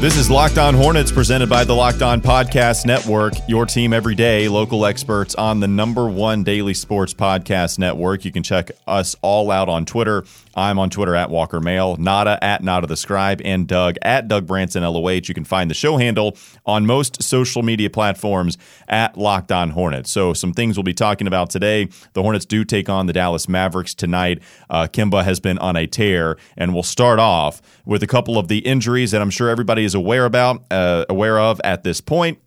This is Locked On Hornets presented by the Locked On Podcast Network, your team every day, local experts on the number one daily sports podcast network. You can check us all out on Twitter. I'm on Twitter at Walker Mail, Nada at Nada the Scribe, and Doug at Doug Branson LOH. You can find the show handle on most social media platforms at Locked On Hornets. So, some things we'll be talking about today. The Hornets do take on the Dallas Mavericks tonight. Uh, Kemba has been on a tear, and we'll start off with a couple of the injuries that I'm sure everybody is aware about, uh, aware of at this point.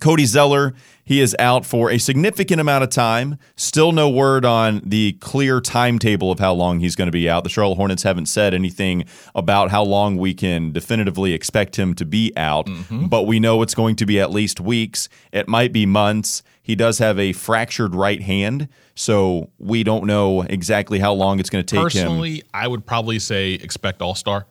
Cody Zeller, he is out for a significant amount of time. Still no word on the clear timetable of how long he's going to be out. The Charlotte Hornets haven't said anything about how long we can definitively expect him to be out, mm-hmm. but we know it's going to be at least weeks. It might be months. He does have a fractured right hand, so we don't know exactly how long it's going to take Personally, him. Personally, I would probably say expect All Star.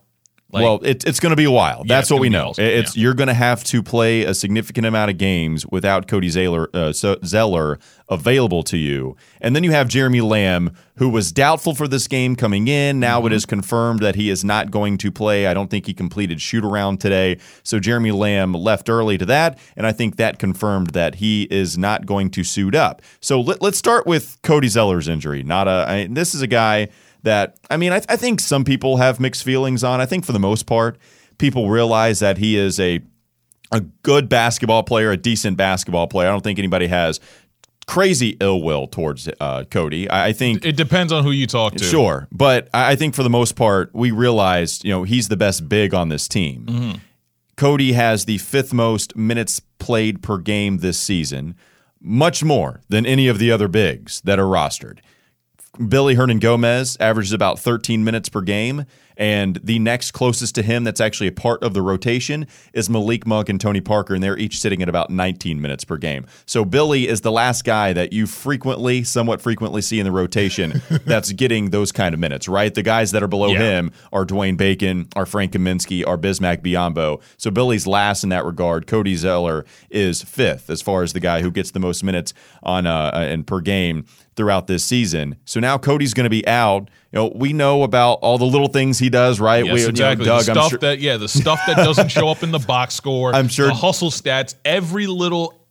Like, well, it, it's going to be a while. That's what we know. Awesome. It's yeah. you're going to have to play a significant amount of games without Cody Zeller, uh, Zeller available to you, and then you have Jeremy Lamb, who was doubtful for this game coming in. Now mm-hmm. it is confirmed that he is not going to play. I don't think he completed shoot around today, so Jeremy Lamb left early to that, and I think that confirmed that he is not going to suit up. So let, us start with Cody Zeller's injury. Not a. I, this is a guy that I mean, I, I think some people have mixed feelings on. I think for the most part, people realize that he is a a good basketball player, a decent basketball player. I don't think anybody has crazy ill will towards uh, Cody. I, I, think it depends on who you talk to. Sure, but I think for the most part, we realized you know he's the best big on this team. Mm-hmm. Cody has the fifth most minutes played per game this season, much more than any of the other bigs that are rostered. Willy Hernangomez averages about 13 minutes per game. And the next closest to him that's actually a part of the rotation is Malik Monk and Tony Parker, and they're each sitting at about 19 minutes per game. So Billy is the last guy that you frequently, somewhat frequently see in the rotation that's getting those kind of minutes, right? The guys that are below yeah. him are Dwayne Bacon, are Frank Kaminsky, are Bismack Biyombo. So Billy's last in that regard. Cody Zeller is fifth as far as the guy who gets the most minutes on uh, and per game throughout this season. So now Cody's going to be out you know, we know about all the little things he does, right? Yes, we, exactly. You know, Doug, the stuff sure, that yeah, the stuff that doesn't show up in the box score. I'm sure the hustle stats, every little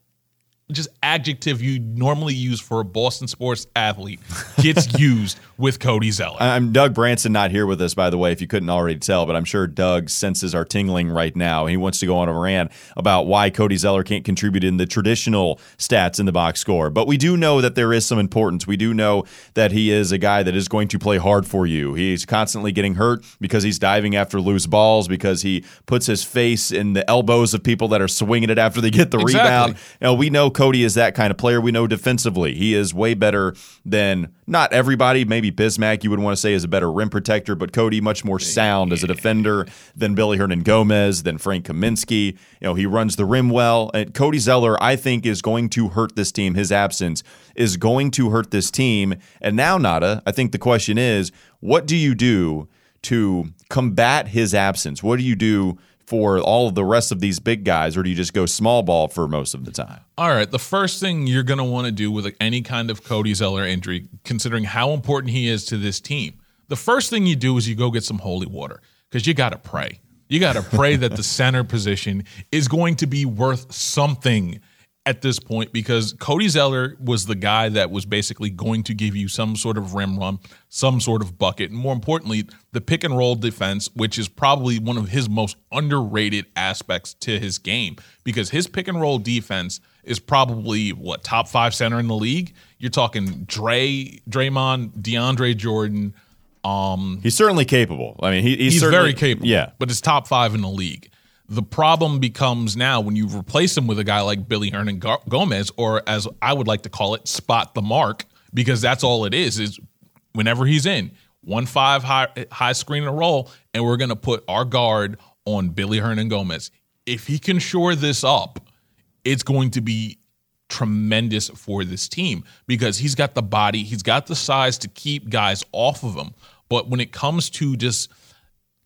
just adjective you normally use for a Boston sports athlete gets used with Cody Zeller. I'm Doug Branson, not here with us, by the way, if you couldn't already tell, but I'm sure Doug's senses are tingling right now. He wants to go on a rant about why Cody Zeller can't contribute in the traditional stats in the box score. But we do know that there is some importance. We do know that he is a guy that is going to play hard for you. He's constantly getting hurt because he's diving after loose balls, because he puts his face in the elbows of people that are swinging it after they get the exactly. rebound. You know, we know Cody is that kind of player. We know defensively he is way better than not everybody. Maybe Bismack, you would want to say, is a better rim protector, but Cody much more sound as a defender than Willy Hernangomez, than Frank Kaminsky. You know, he runs the rim well. And Cody Zeller, I think, is going to hurt this team. His absence is going to hurt this team. And now, Nada, I think the question is, what do you do to combat his absence? What do you do? For all of the rest of these big guys, or do you just go small ball for most of the time? All right. The first thing you're going to want to do with any kind of Cody Zeller injury, considering how important he is to this team, the first thing you do is you go get some holy water because you got to pray. You got to pray that the center position is going to be worth something at this point because Cody Zeller was the guy that was basically going to give you some sort of rim run, some sort of bucket, and more importantly, the pick and roll defense, which is probably one of his most underrated aspects to his game because his pick and roll defense is probably what top five center in the league. You're talking Dre, Draymond, DeAndre Jordan. Um, he's certainly capable. I mean, he, he's, he's very capable. Yeah, but it's top five in the league. The problem becomes now when you replace him with a guy like Willy Hernangomez, or as I would like to call it, spot the mark, because that's all it is. Is whenever he's in one five high high screen and roll, and we're gonna put our guard on Willy Hernangomez. If he can shore this up, it's going to be tremendous for this team because he's got the body, he's got the size to keep guys off of him. But when it comes to just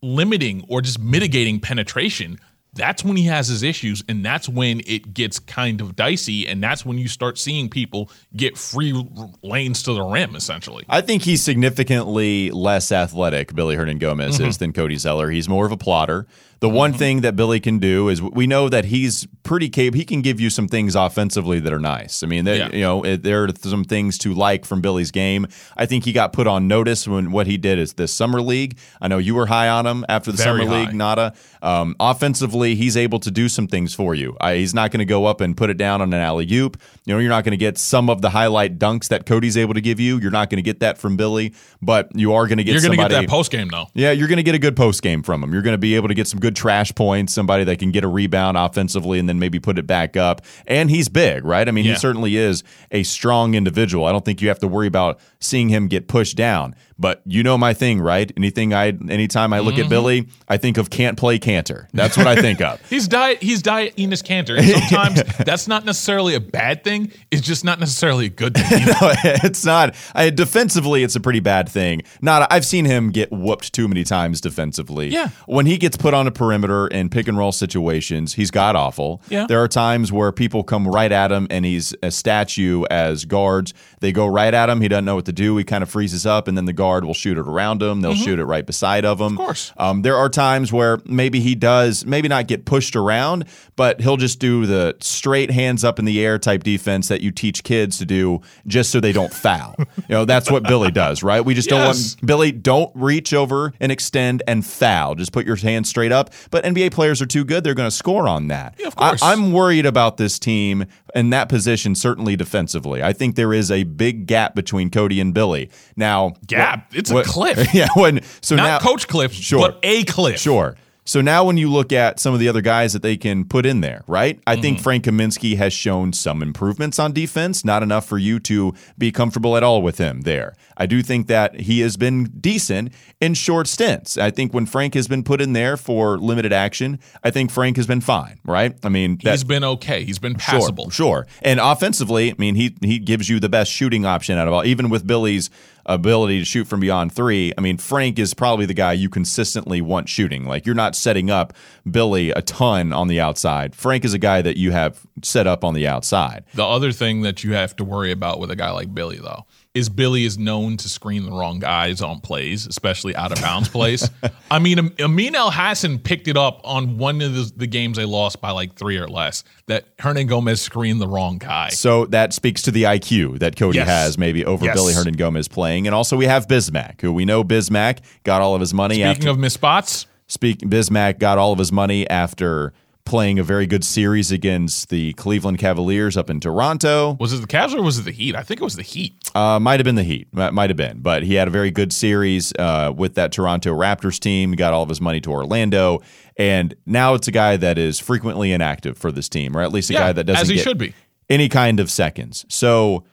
limiting or just mitigating penetration, that's when he has his issues and that's when it gets kind of dicey and that's when you start seeing people get free lanes to the rim essentially I think he's significantly less athletic, Billy Hernangomez Mm-hmm. is, than Cody Zeller. He's more of a plotter. The one thing that Billy can do is we know that he's pretty capable. He can give you some things offensively that are nice. I mean, they, Yeah. you know, it, there are some things to like from Billy's game. I think he got put on notice when what he did is this summer league. I know you were high on him after the Very summer league. Nada. Um, offensively, he's able to do some things for you. I, he's not going to go up and put it down on an alley oop. You know, you're not going to get some of the highlight dunks that Cody's able to give you. You're not going to get that from Billy, but you are going to get you're going to get that post game though yeah, you're going to get a good post game from him. You're going to be able to get some good trash points, somebody that can get a rebound offensively and then maybe put it back up. And he's big, right? I mean, Yeah. he certainly is a strong individual. I don't think you have to worry about seeing him get pushed down. But you know my thing, right? Anything I anytime I look Mm-hmm. at Billy, I think of can't play Kanter. That's what I think of. He's diet. He's diet Enes Kanter. And Sometimes that's not necessarily a bad thing. It's just not necessarily a good thing. No, it's not. I, defensively, it's a pretty bad thing. Not. I've seen him get whooped too many times defensively. Yeah. When he gets put on a perimeter in pick and roll situations, he's god awful. Yeah. There are times where people come right at him and he's a statue as guards. They go right at him. He doesn't know what to do. He kind of freezes up, and then the guard will shoot it around him. They'll shoot it right beside of him. Of Mm-hmm. course. Um, there are times where maybe he does, maybe not get pushed around, but he'll just do the straight hands up in the air type defense that you teach kids to do just so they don't foul. you know, that's what Billy does, right? We just Yes. don't want Billy, don't reach over and extend and foul. Just put your hands straight up. But NBA players are too good. They're going to score on that. Yeah, of course. I, I'm worried about this team in that position, certainly defensively. I think there is a big gap between Cody and Billy. Now, Gap? It's a cliff. Yeah. When, so Not now, Coach Cliff, Sure. but a Cliff. Sure. So now when you look at some of the other guys that they can put in there, right? I Mm-hmm. think Frank Kaminsky has shown some improvements on defense, not enough for you to be comfortable at all with him there. I do think that he has been decent in short stints. I think when Frank has been put in there for limited action, I think Frank has been fine, right? I mean, that, He's been okay. He's been Sure, passable. Sure. And offensively, I mean, he he gives you the best shooting option out of all. Even with Billy's ability to shoot from beyond three, I mean, Frank is probably the guy you consistently want shooting. Like you're not setting up Billy a ton on the outside. Frank is a guy that you have set up on the outside. The other thing that you have to worry about with a guy like Billy, though, is Billy is known to screen the wrong guys on plays, especially out of bounds plays. I mean, Amin Elhassan picked it up on one of the, the games they lost by like three or less that Hernangomez screened the wrong guy. So that speaks to the IQ that Cody Yes. has maybe over Yes. Billy Hernangomez playing. And also we have Bismack, who we know Bismack got all of his money Speaking after of missed spots, Speak Bismack got all of his money after playing a very good series against the Cleveland Cavaliers up in Toronto. was it the Cavs or was it the Heat? I think it was the Heat. Uh, might have been the Heat. Might have been, but he had a very good series uh, with that Toronto Raptors team. He got all of his money to Orlando, and now it's a guy that is frequently inactive for this team, or at least a Yeah, guy that doesn't as he get should be. any kind of seconds. So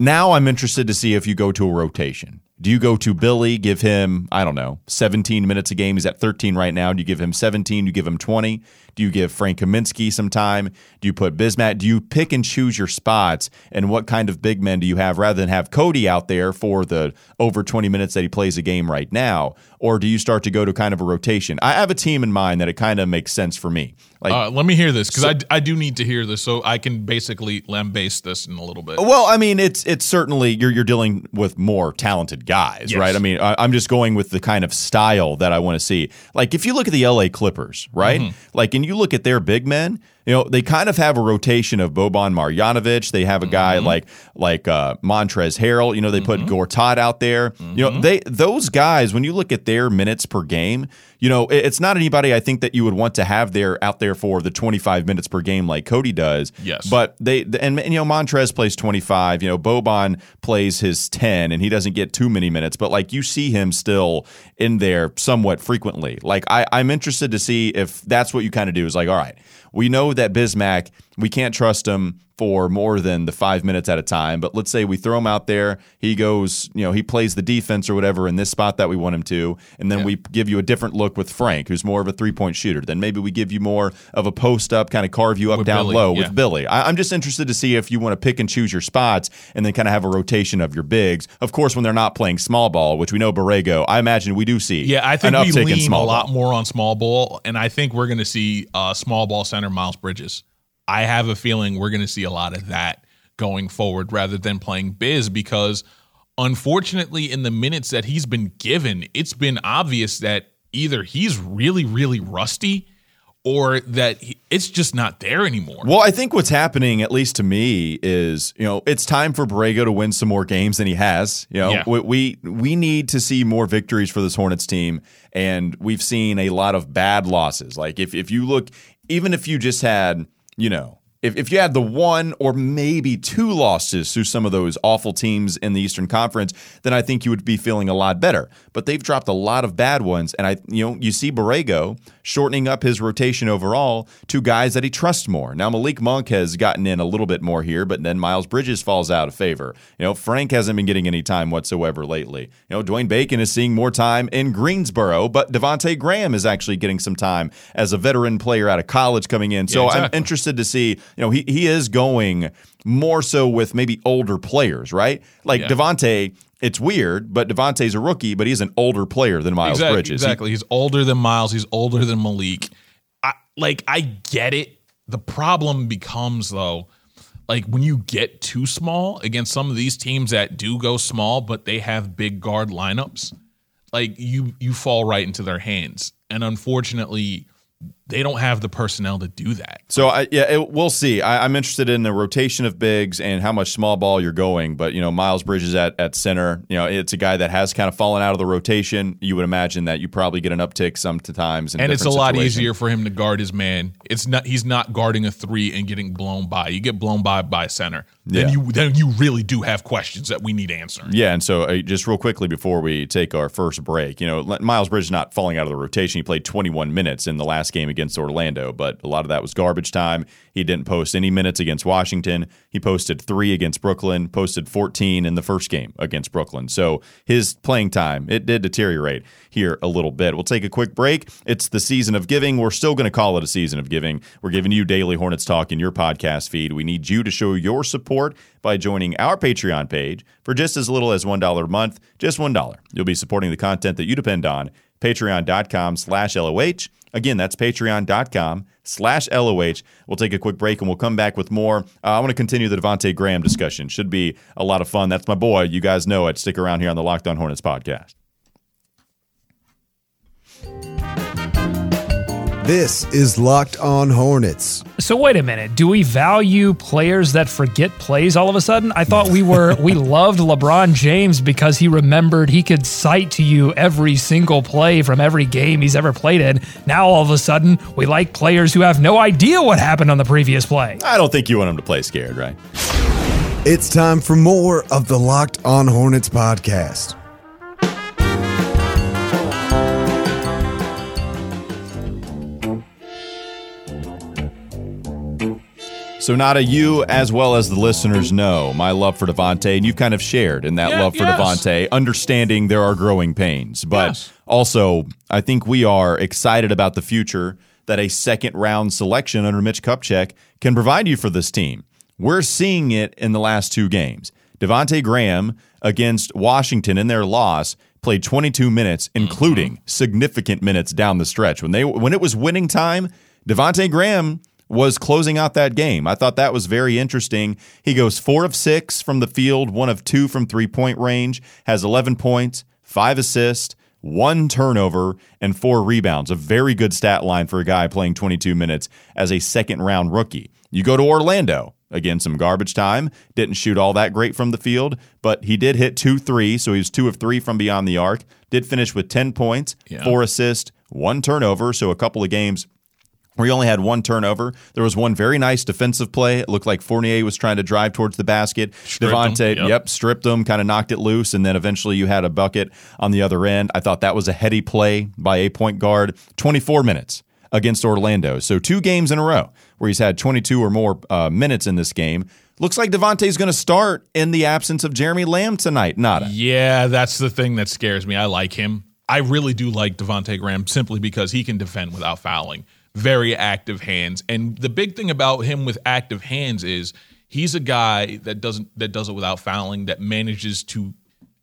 now I'm interested to see if you go to a rotation. Do you go to Billy, give him, I don't know, 17 minutes a game? He's at 13 right now. Do you give him 17? Do you give him 20? Do you give Frank Kaminsky some time? Do you put Bismack? Do you pick and choose your spots? And what kind of big men do you have rather than have Cody out there for the over 20 minutes that he plays a game right now? Or do you start to go to kind of a rotation? I have a team in mind that it kind of makes sense for me. Like, Uh, let me hear this because I, I do need to hear this so I can basically lambaste this in a little bit. Well, I mean, it's it's certainly you're you're dealing with more talented guys, Yes. right? I mean, I, I'm just going with the kind of style that I want to see. Like if you look at the LA Clippers, right? Mm-hmm. Like, and you look at their big men, you know, they kind of have a rotation of Boban Marjanovic. They have a guy Mm-hmm. like like uh, Montrezl Harrell. You know, they put Gortat out there. You know, they those guys. When you look at their minutes per game, you know, it- it's not anybody I think that you would want to have there out there for the 25 minutes per game like Cody does. Yes. but they and, and you know Montrezl plays 25. You know, Boban plays his 10, and he doesn't get too many minutes. But like you see him still in there somewhat frequently. Like I, I'm interested to see if that's what you kind of do. Is like, all right, we know that Bismack, we can't trust him for more than the five minutes at a time. But let's say we throw him out there, he goes, you know, he plays the defense or whatever in this spot that we want him to, and then Yeah. we give you a different look with Frank, who's more of a three point shooter. Then maybe we give you more of a post up, kind of carve you up With down Billy, low yeah. with Billy. I, I'm just interested to see if you want to pick and choose your spots and then kind of have a rotation of your bigs. Of course, when they're not playing small ball, which we know Borrego, I imagine we do see. Yeah, I think we lean a lot ball. more on small ball, and I think we're going to see uh, small ball center Miles Bridges. I have a feeling we're going to see a lot of that going forward rather than playing Biz because unfortunately, in the minutes that he's been given, it's been obvious that either he's really, really rusty or that he, it's just not there anymore. Well, I think what's happening, at least to me, is you know it's time for Borrego to win some more games than he has. You know, Yeah. we, we we need to see more victories for this Hornets team, and we've seen a lot of bad losses. Like if if you look, even if you just had, you know. If, if you had the one or maybe two losses to some of those awful teams in the Eastern Conference, then I think you would be feeling a lot better. But they've dropped a lot of bad ones, and I, you know, you see Borrego shortening up his rotation overall to guys that he trusts more. Now Malik Monk has gotten in a little bit more here, but then Miles Bridges falls out of favor. You know, Frank hasn't been getting any time whatsoever lately. You know, Dwayne Bacon is seeing more time in Greensboro, but Devonte Graham is actually getting some time as a veteran player out of college coming in. So Yeah, I'm interested to see, you know, he, he is going more so with maybe older players, right? Like Yeah. Devonte, it's weird, but Devonte's a rookie, but he's an older player than Miles exactly, Bridges. He- Exactly. He's older than Miles. He's older than Malik. I, like I get it. The problem becomes though, like when you get too small against some of these teams that do go small, but they have big guard lineups, like you you fall right into their hands. And unfortunately, they don't have the personnel to do that. So I, yeah, it, we'll see. I, I'm interested in the rotation of bigs and how much small ball you're going. But you know, Miles Bridges at at center. You know, it's a guy that has kind of fallen out of the rotation. You would imagine that you probably get an uptick sometimes. And it's a lot situations. easier for him to guard his man. It's not he's not guarding a three and getting blown by. You get blown by by center, then Yeah. you then you really do have questions that we need answering. Yeah, and so uh, just real quickly before we take our first break, you know, Miles Bridges not falling out of the rotation. He played 21 minutes in the last game against Orlando, but a lot of that was garbage time. He didn't post any minutes against Washington. He posted three against Brooklyn, posted 14 in the first game against Brooklyn. So his playing time it did deteriorate here a little bit. We'll take a quick break. It's the season of giving. We're still going to call it a season of giving. We're giving you daily Hornets talk in your podcast feed. We need you to show your support by joining our Patreon page for just as little as $1 a month, just $1. You'll be supporting the content that you depend on. Patreon.com slash LOH. Again, that's patreon.com slash LOH. We'll take a quick break and we'll come back with more. Uh, I want to continue the Devonte Graham discussion. Should be a lot of fun. That's my boy. You guys know it. Stick around here on the Locked On Hornets podcast. This is Locked On Hornets. So wait a minute. Do we value players that forget plays all of a sudden? I thought we were we loved LeBron James because he remembered he could cite to you every single play from every game he's ever played in. Now all of a sudden we like players who have no idea what happened on the previous play. I don't think you want him to play scared, right? It's time for more of the Locked On Hornets podcast. So, Nada, you as well as the listeners know my love for Devonte, and you've kind of shared in that Yeah, love for yes. Devonte, understanding there are growing pains. But Yes. also, I think we are excited about the future that a second round selection under Mitch Kupchak can provide you for this team. We're seeing it in the last two games. Devonte Graham against Washington in their loss played 22 minutes, mm-hmm. including significant minutes down the stretch. When they when it was winning time, Devonte Graham was closing out that game. I thought that was very interesting. He goes four of six from the field, one of two from three point range, has 11 points, five assists, one turnover, and four rebounds. A very good stat line for a guy playing 22 minutes as a second round rookie. You go to Orlando. Again, some garbage time. Didn't shoot all that great from the field, but he did hit two three, so he was two of three from beyond the arc. Did finish with 10 points, Yeah. four assists, one turnover, so a couple of games where he only had one turnover. There was one very nice defensive play. It looked like Fournier was trying to drive towards the basket. Stripped Devonte, yep. yep, stripped him, kind of knocked it loose, and then eventually you had a bucket on the other end. I thought that was a heady play by a point guard. 24 minutes. against Orlando. So two games in a row where he's had 22 or more uh, minutes in this game. Looks like Devonte's going to start in the absence of Jeremy Lamb tonight. Nada. Yeah, that's the thing that scares me. I like him. I really do like Devonte Graham simply because he can defend without fouling. Very active hands. And the big thing about him with active hands is he's a guy that doesn't that does it without fouling, that manages to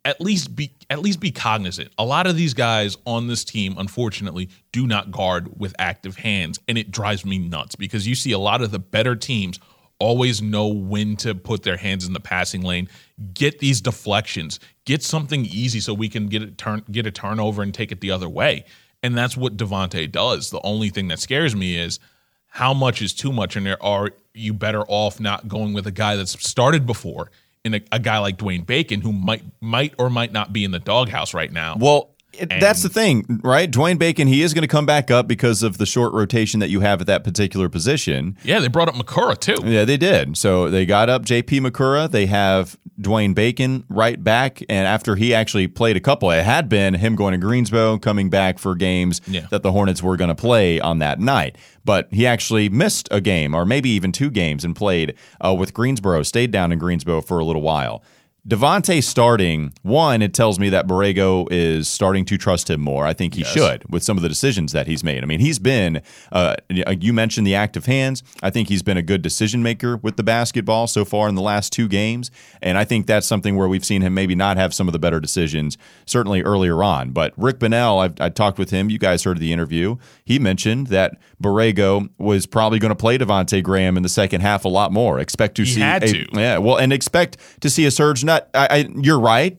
at least be at least be cognizant. A lot of these guys on this team, unfortunately, do not guard with active hands, and it drives me nuts because you see a lot of the better teams always know when to put their hands in the passing lane, get these deflections, get something easy so we can get it turn get a turnover and take it the other way. And that's what Devonte does. The only thing that scares me is how much is too much, and are you better off not going with a guy that's started before in a, a guy like Dwayne Bacon who might might or might not be in the doghouse right now. Well, it, that's the thing, right? Dwayne Bacon, he is going to come back up because of the short rotation that you have at that particular position. Yeah, they brought up Macura too. Yeah, they did. So they got up JP Macura. They have Dwayne Bacon right back. And after he actually played a couple, it had been him going to Greensboro, coming back for games Yeah. that the Hornets were going to play on that night. But he actually missed a game or maybe even two games and played uh, with Greensboro, stayed down in Greensboro for a little while. Devonte starting, one, it tells me that Borrego is starting to trust him more. I think he should with some of the decisions that he's made. I mean, he's been, uh, you mentioned the active hands. I think he's been a good decision maker with the basketball so far in the last two games. And I think that's something where we've seen him maybe not have some of the better decisions, certainly earlier on. But Rick Bonnell, I've, I talked with him. You guys heard the interview. He mentioned that Borrego was probably going to play Devonte Graham in the second half a lot more. Expect to He see had a- to. yeah, well, and expect to see a surge. Not, I, I, you're right,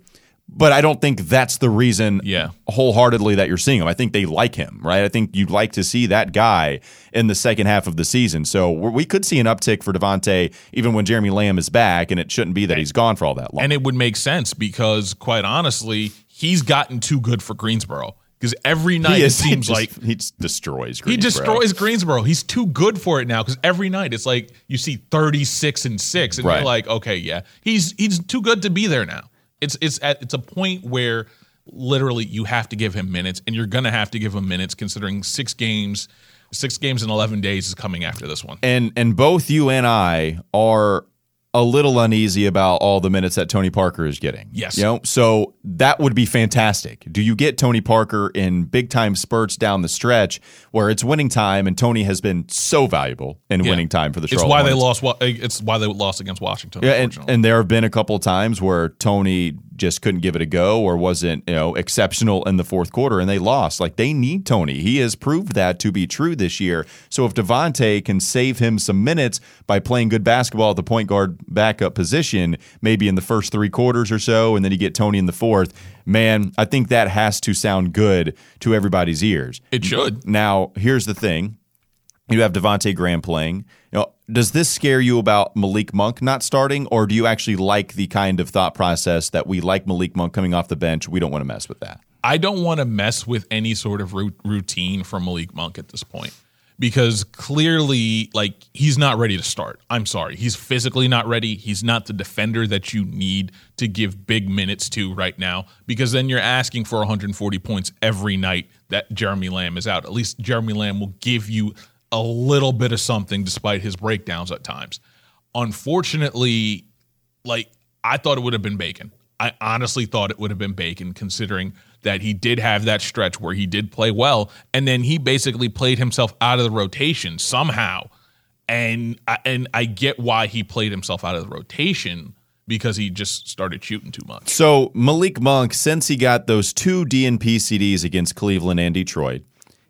but I don't think that's the reason. Yeah. wholeheartedly that you're seeing him. I think they like him, right? I think you'd like to see that guy in the second half of the season. So we're- could see an uptick for Devonte even when Jeremy Lamb is back, and it shouldn't be that he's gone for all that long. And it would make sense because, quite honestly, he's gotten too good for Greensboro. Because every night he it is, he seems just- like he just destroys. he Greensboro. destroys Greensboro. He's too good for it now. Because every night it's like you see thirty six and six, and Right. you're like, okay, yeah, he's he's too good to be there now. It's it's at it's a point where literally you have to give him minutes, and you're gonna have to give him minutes considering six games, six games in eleven days is coming after this one. and and both you and I are a little uneasy about all the minutes that Tony Parker is getting. Yes. You know, so that would be fantastic. Do you get Tony Parker in big time spurts down the stretch where it's winning time and Tony has been so valuable in Yeah. winning time for the It's Charlotte why they lost. It's why they lost against Washington. Yeah, and, and there have been a couple of times where Tony just couldn't give it a go or wasn't, you know, exceptional in the fourth quarter and they lost. Like they need Tony. He has proved that to be true this year. So if Devonte can save him some minutes by playing good basketball at the point guard backup position, maybe in the first three quarters or so, and then you get Tony in the fourth, man, I think that has to sound good to everybody's ears. it should. Now, here's the thing. You have Devonte Graham playing. You know, does this scare you about Malik Monk not starting, or do you actually like the kind of thought process that we like Malik Monk coming off the bench? We don't want to mess with that. I don't want to mess with any sort of routine from Malik Monk at this point because clearly, like, he's not ready to start. I'm sorry. He's physically not ready. He's not the defender that you need to give big minutes to right now because then you're asking for 140 points every night that Jeremy Lamb is out. At least Jeremy Lamb will give you a little bit of something despite his breakdowns at times. Unfortunately, like I thought it would have been Bacon. I honestly thought it would have been Bacon, considering that he did have that stretch where he did play well, and then he basically played himself out of the rotation somehow. And I, and I get why he played himself out of the rotation because he just started shooting too much. So Malik Monk, since he got those two DNP CDs against Cleveland and Detroit,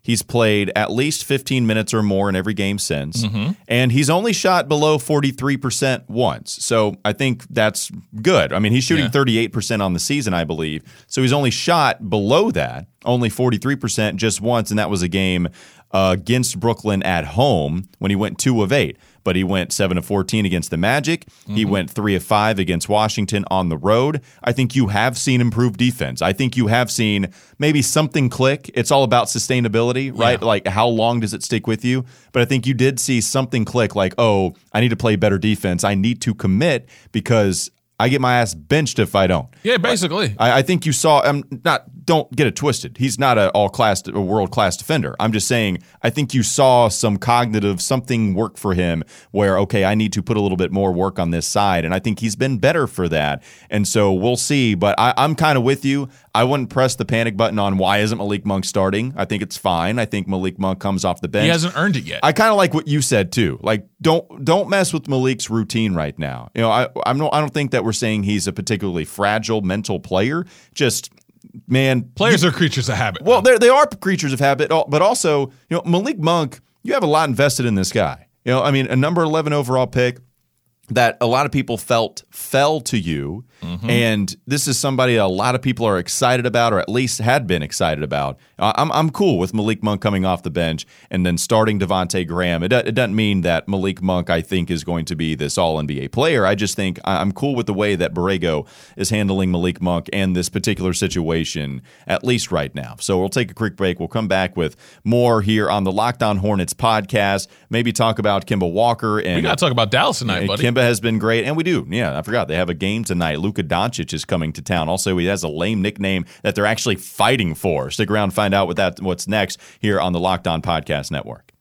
he's played at least 15 minutes or more in every game since, mm-hmm. and he's only shot below 43% once. So I think that's good. I mean, he's shooting Yeah. 38% on the season, I believe. So he's only shot below that, only 43% just once, and that was a game uh, against Brooklyn at home when he went two of eight. But he went seven of 14 against the Magic. He went three of five against Washington on the road. I think you have seen improved defense. I think you have seen maybe something click. It's all about sustainability, right? Yeah. Like how long does it stick with you? But I think you did see something click like, oh, I need to play better defense. I need to commit because I get my ass benched if I don't. Yeah, basically. I, I think you saw. I'm not. Don't get it twisted. He's not a all class, a world class defender. I'm just saying. I think you saw some cognitive something work for him where okay, I need to put a little bit more work on this side, and I think he's been better for that. And so we'll see. But I, I'm kind of with you. I wouldn't press the panic button on why isn't Malik Monk starting. I think it's fine. I think Malik Monk comes off the bench. he hasn't earned it yet. I kind of like what you said too. Like, don't don't mess with Malik's routine right now. You know, I I'm no, I don't think that we're saying he's a particularly fragile mental player. Just man, Players are creatures of habit. well, they they are creatures of habit, but also you know Malik Monk. You have a lot invested in this guy. You know, I mean, a number eleven overall pick that a lot of people felt fell to you. Mm-hmm. And this is somebody a lot of people are excited about, or at least had been excited about. I'm, I'm cool with Malik Monk coming off the bench and then starting Devonte Graham. It, it doesn't mean that Malik Monk, I think, is going to be this all NBA player. I just think I'm cool with the way that Borrego is handling Malik Monk and this particular situation, at least right now. So we'll take a quick break. We'll come back with more here on the Locked On Hornets podcast. Maybe talk about Kemba Walker and we got to talk about Dallas tonight, buddy. Kemba has been great, and we do. Yeah, I forgot they have a game tonight. Luka Doncic is coming to town. Also, he has a lame nickname that they're actually fighting for. Stick around, and find out what that what's next here on the Locked On Podcast Network.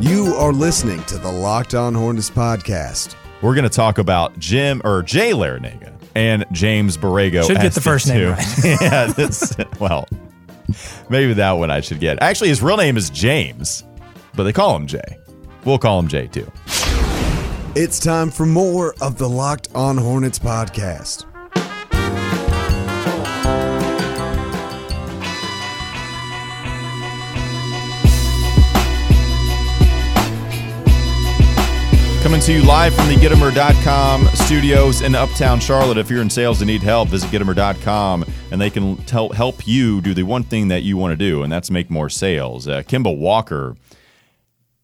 You are listening to the Locked On Hornets podcast. We're going to talk about Jim or Jay Larranaga and James Borrego. Should get the first name two. right. yeah, this, well, maybe that one I should get. Actually, his real name is James, but they call him Jay. We'll call him Jay too. It's time for more of the Locked On Hornets podcast. Coming to you live from the Gitomer.com studios in Uptown Charlotte. If you're in sales and need help, visit Gitomer.com and they can tell, help you do the one thing that you want to do, and that's make more sales. Uh, Kemba Walker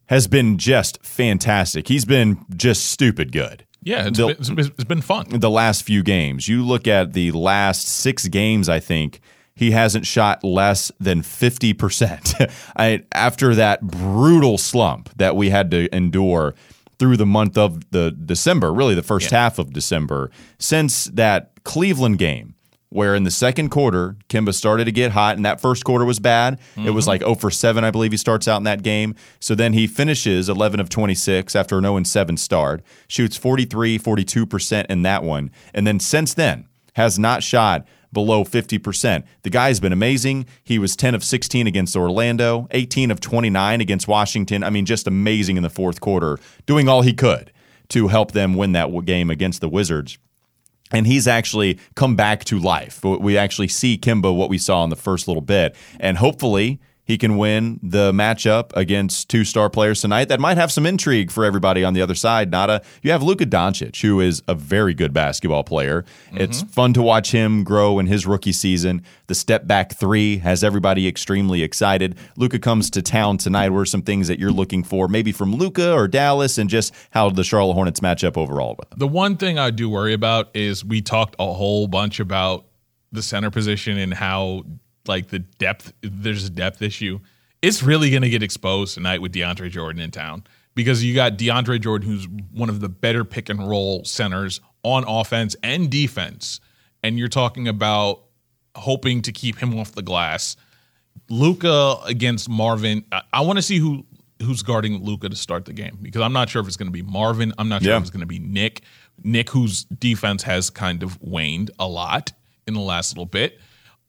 has been just fantastic. He's been just stupid good. yeah, it's The- been, it's been- fun. the last few games. You look at the last six games, I think he hasn't shot less than 50%. I, after that brutal slump that we had to endure through the month of the December, really the first half of December, since that Cleveland game. Where in the second quarter, Kemba started to get hot, and that first quarter was bad. It was mm-hmm. like 0 for 7, I believe he starts out in that game. So then he finishes 11 of 26 after an 0 7 start, shoots 43, 42% in that one. And then since then, has not shot below 50%. The guy's been amazing. He was 10 of 16 against Orlando, 18 of 29 against Washington. I mean, just amazing in the fourth quarter, doing all he could to help them win that game against the Wizards and he's actually come back to life. We actually see Kemba what we saw in the first little bit, and hopefully he can win the matchup against two star players tonight. That might have some intrigue for everybody on the other side. Nada, you have Luka Doncic, who is a very good basketball player. Mm-hmm. It's fun to watch him grow in his rookie season. The step back three has everybody extremely excited. Luka comes to town tonight. What are some things that you're looking for, maybe from Luka or Dallas, and just how the Charlotte Hornets match up overall with them? The one thing I do worry about is we talked a whole bunch about the center position and how like the depth there's a depth issue. It's really going to get exposed tonight with DeAndre Jordan in town because you got DeAndre Jordan who's one of the better pick and roll centers on offense and defense and you're talking about hoping to keep him off the glass. Luka against Marvin. I, I want to see who who's guarding Luka to start the game because I'm not sure if it's going to be Marvin. I'm not sure Yeah. if it's going to be Nick. Nick, whose defense has kind of waned a lot in the last little bit.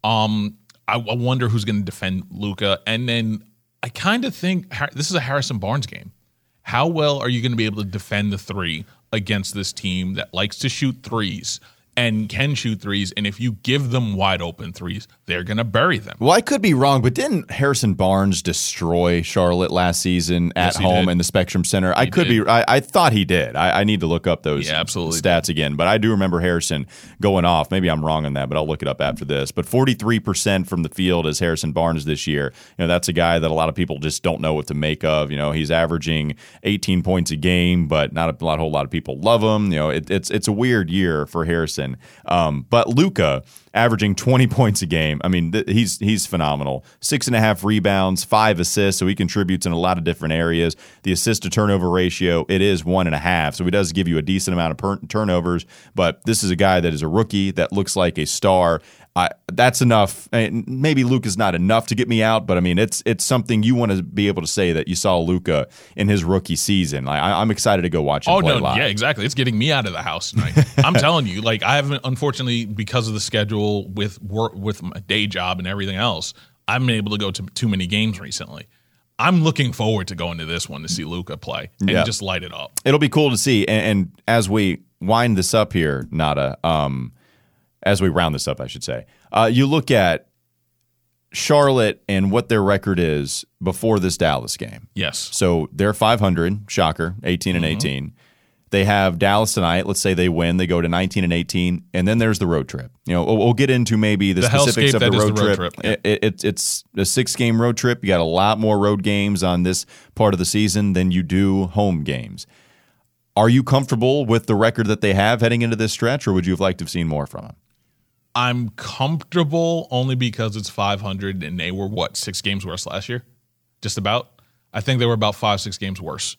Um, I, I wonder who's going to defend Luka, and then I kind of think this is a Harrison Barnes game. How well are you going to be able to defend the three against this team that likes to shoot threes and can shoot threes? And if you give them wide open threes, they're going to bury them. Well, I could be wrong, but didn't Harrison Barnes destroy Charlotte last season at Yes, home did. in the Spectrum Center? I could did. be. I, I thought he did. I, I need to look up those absolutely stats again, but I do remember Harrison going off. Maybe I'm wrong on that, but I'll look it up after this. But 43% from the field is Harrison Barnes this year. You know, that's a guy that a lot of people just don't know what to make of. You know, he's averaging 18 points a game, but not a lot, whole lot of people love him. You know, it, it's it's a weird year for Harrison. Um, but Luka averaging 20 points a game. I mean, th- he's he's phenomenal. Six and a half rebounds, five assists, so he contributes in a lot of different areas. The assist to turnover ratio it is one and a half, so he does give you a decent amount of per- turnovers. But this is a guy that is a rookie that looks like a star. I, that's enough. Maybe Luke is not enough to get me out, but I mean, it's it's something you want to be able to say that you saw Luka in his rookie season. Like, I, I'm excited to go watch him Oh no, live. yeah, exactly. It's getting me out of the house tonight. I'm telling you, like I haven't, unfortunately, because of the schedule with work, with my day job and everything else, I haven't been able to go to too many games recently. I'm looking forward to going to this one to see Luka play and Yeah. just light it up. It'll be cool to see. And, and as we wind this up here, Nada, um, as we round this up, I should say, uh, you look at Charlotte and what their record is before this Dallas game. Yes, So they're 500, shocker, 18 and 18. They have Dallas tonight. Let's say they win, they go to 19 and 18, and then there's the road trip. You know, we'll, get into maybe the, The specifics of the road, the road trip. trip, It- it- it's a six game road trip. You got a lot more road games on this part of the season than you do home games. Are you comfortable with the record that they have heading into this stretch, or would you have liked to have seen more from them? I'm comfortable only because it's 500 and they were what six games worse last year, just about. I think they were about five six games worse,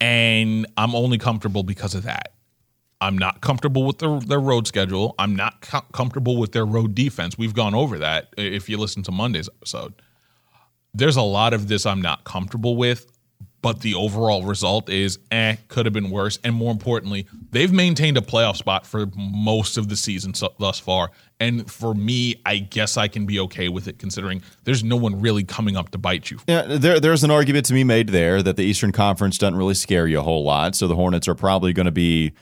and I'm only comfortable because of that. I'm not comfortable with their, their road schedule. I'm not co- comfortable with their road defense. We've gone over that if you listen to Monday's episode. There's a lot of this I'm not comfortable with, but the overall result is eh, could have been worse. And more importantly, they've maintained a playoff spot for most of the season so, thus far. And for me, I guess I can be okay with it considering there's no one really coming up to bite you. Yeah, there, there's an argument to be made there that the Eastern Conference doesn't really scare you a whole lot. So the Hornets are probably going to be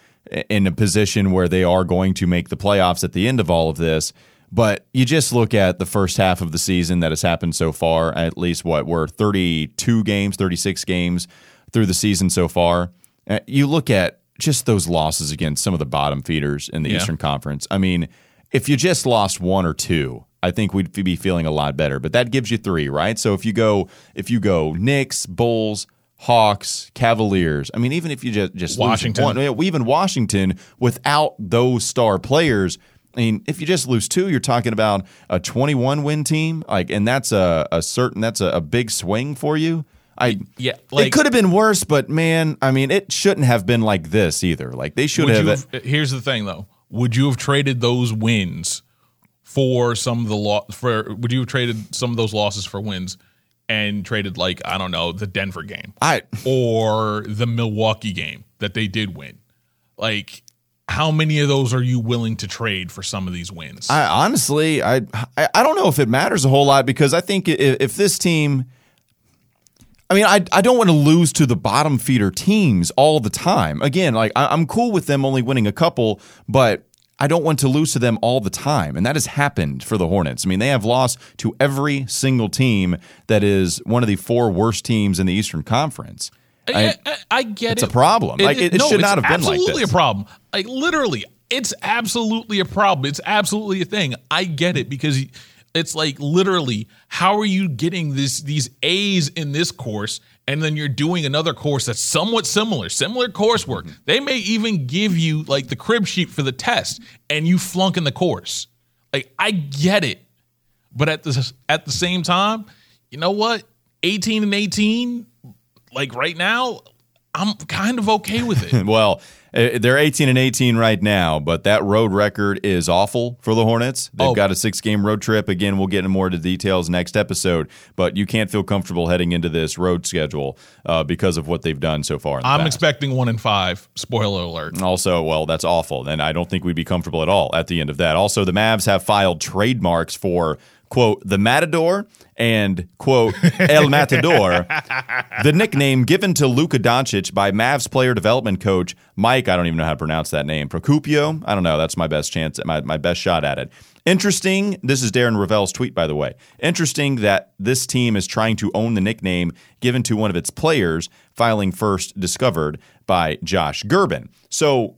in a position where they are going to make the playoffs at the end of all of this. But you just look at the first half of the season that has happened so far, at least what, we're 32 games, 36 games through the season so far. Uh, You look at just those losses against some of the bottom feeders in the Yeah. Eastern Conference. I mean, if you just lost one or two, I think we'd be feeling a lot better. But that gives you three, right? So if you go, if you go Knicks, Bulls, Hawks, Cavaliers. I mean, even if you just just Washington. one, even Washington without those star players. I mean, if you just lose two, you're talking about a 21 win team, like, and that's a, a certain that's a, a big swing for you. I Yeah, it could have been worse, but man, I mean, it shouldn't have been like this either. Like they should have. have, here's the thing though. Would you have traded those wins for some of the lo- for would you have traded some of those losses for wins and traded like I don't know, the Denver game I or the Milwaukee game that they did win? Like how many of those are you willing to trade for some of these wins? I honestly, I, I don't know if it matters a whole lot because I think if, if this team, I mean, I I don't want to lose to the bottom feeder teams all the time. Again, like I, I'm cool with them only winning a couple, but I don't want to lose to them all the time, and that has happened for the Hornets. I mean, they have lost to every single team that is one of the four worst teams in the Eastern Conference. I, I, I get it's it. It's a problem. Like, it- it no, should not have been like this. absolutely a problem. Like literally, it's absolutely a problem. It's absolutely a thing. I get it because it's like literally, how are you getting this these A's in this course, and then you're doing another course that's somewhat similar, similar coursework. Mm-hmm. They may even give you like the crib sheet for the test, and you flunk in the course. Like I get it, but at the at the same time, you know what? 18 and 18 like right now, I'm kind of okay with it. Well, uh, they're 18 and 18 right now, but that road record is awful for the Hornets. They've Oh. got a six game road trip. Again, we'll get into more of the details next episode, but you can't feel comfortable heading into this road schedule uh, because of what they've done so far. In the I'm past. expecting one in five. Spoiler alert. Also, well, that's awful. And I don't think we'd be comfortable at all at the end of that. Also, the Mavs have filed trademarks for, quote, the Matador and, quote, El Matador, the nickname given to Luka Doncic by Mavs player development coach Mike, I don't even know how to pronounce that name, Procopio. I don't know. That's my best chance, my, my best shot at it. Interesting. This is Darren Rovell's tweet, by the way. Interesting that this team is trying to own the nickname given to one of its players, filing first discovered by Josh Gerben. So,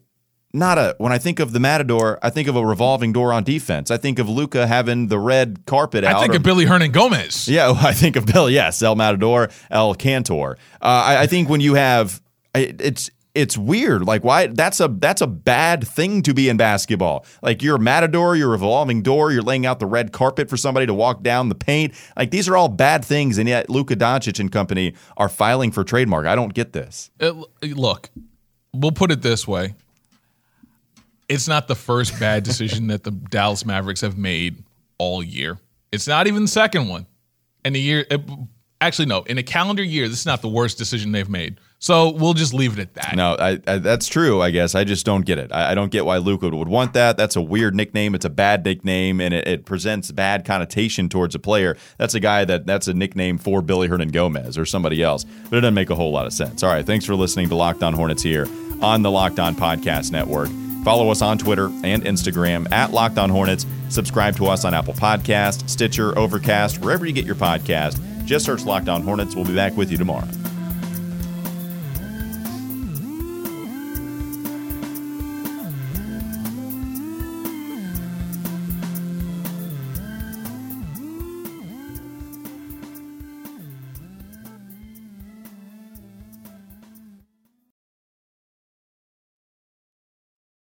not a when I think of the Matador, I think of a revolving door on defense. I think of Luka having the red carpet out. I think or- of Billy Hernangomez. yeah, I think of Bill. Yes, El Matador, El Cantor. Uh, I, I think when you have, it- it's it's weird. Like why that's a that's a bad thing to be in basketball. Like you're a matador, you're a revolving door, you're laying out the red carpet for somebody to walk down the paint. Like these are all bad things, and yet Luka Doncic and company are filing for trademark. I don't get this. Uh, look, we'll put it this way: it's not the first bad decision that the Dallas Mavericks have made all year. It's not even the second one. And the year, it, actually, no, in a calendar year, this is not the worst decision they've made. So we'll just leave it at that. No, I, I, that's true. I guess I just don't get it. I, I don't get why Luka would want that. That's a weird nickname. It's a bad nickname, and it, it, presents bad connotation towards a player. That's a guy that that's a nickname for Willy Hernangomez or somebody else. But it doesn't make a whole lot of sense. All right, thanks for listening to Locked On Hornets here on the Locked On Podcast Network. Follow us on Twitter and Instagram at Locked On Hornets. Subscribe to us on Apple Podcast, Stitcher, Overcast, wherever you get your podcast. Just search Locked On Hornets. We'll be back with you tomorrow.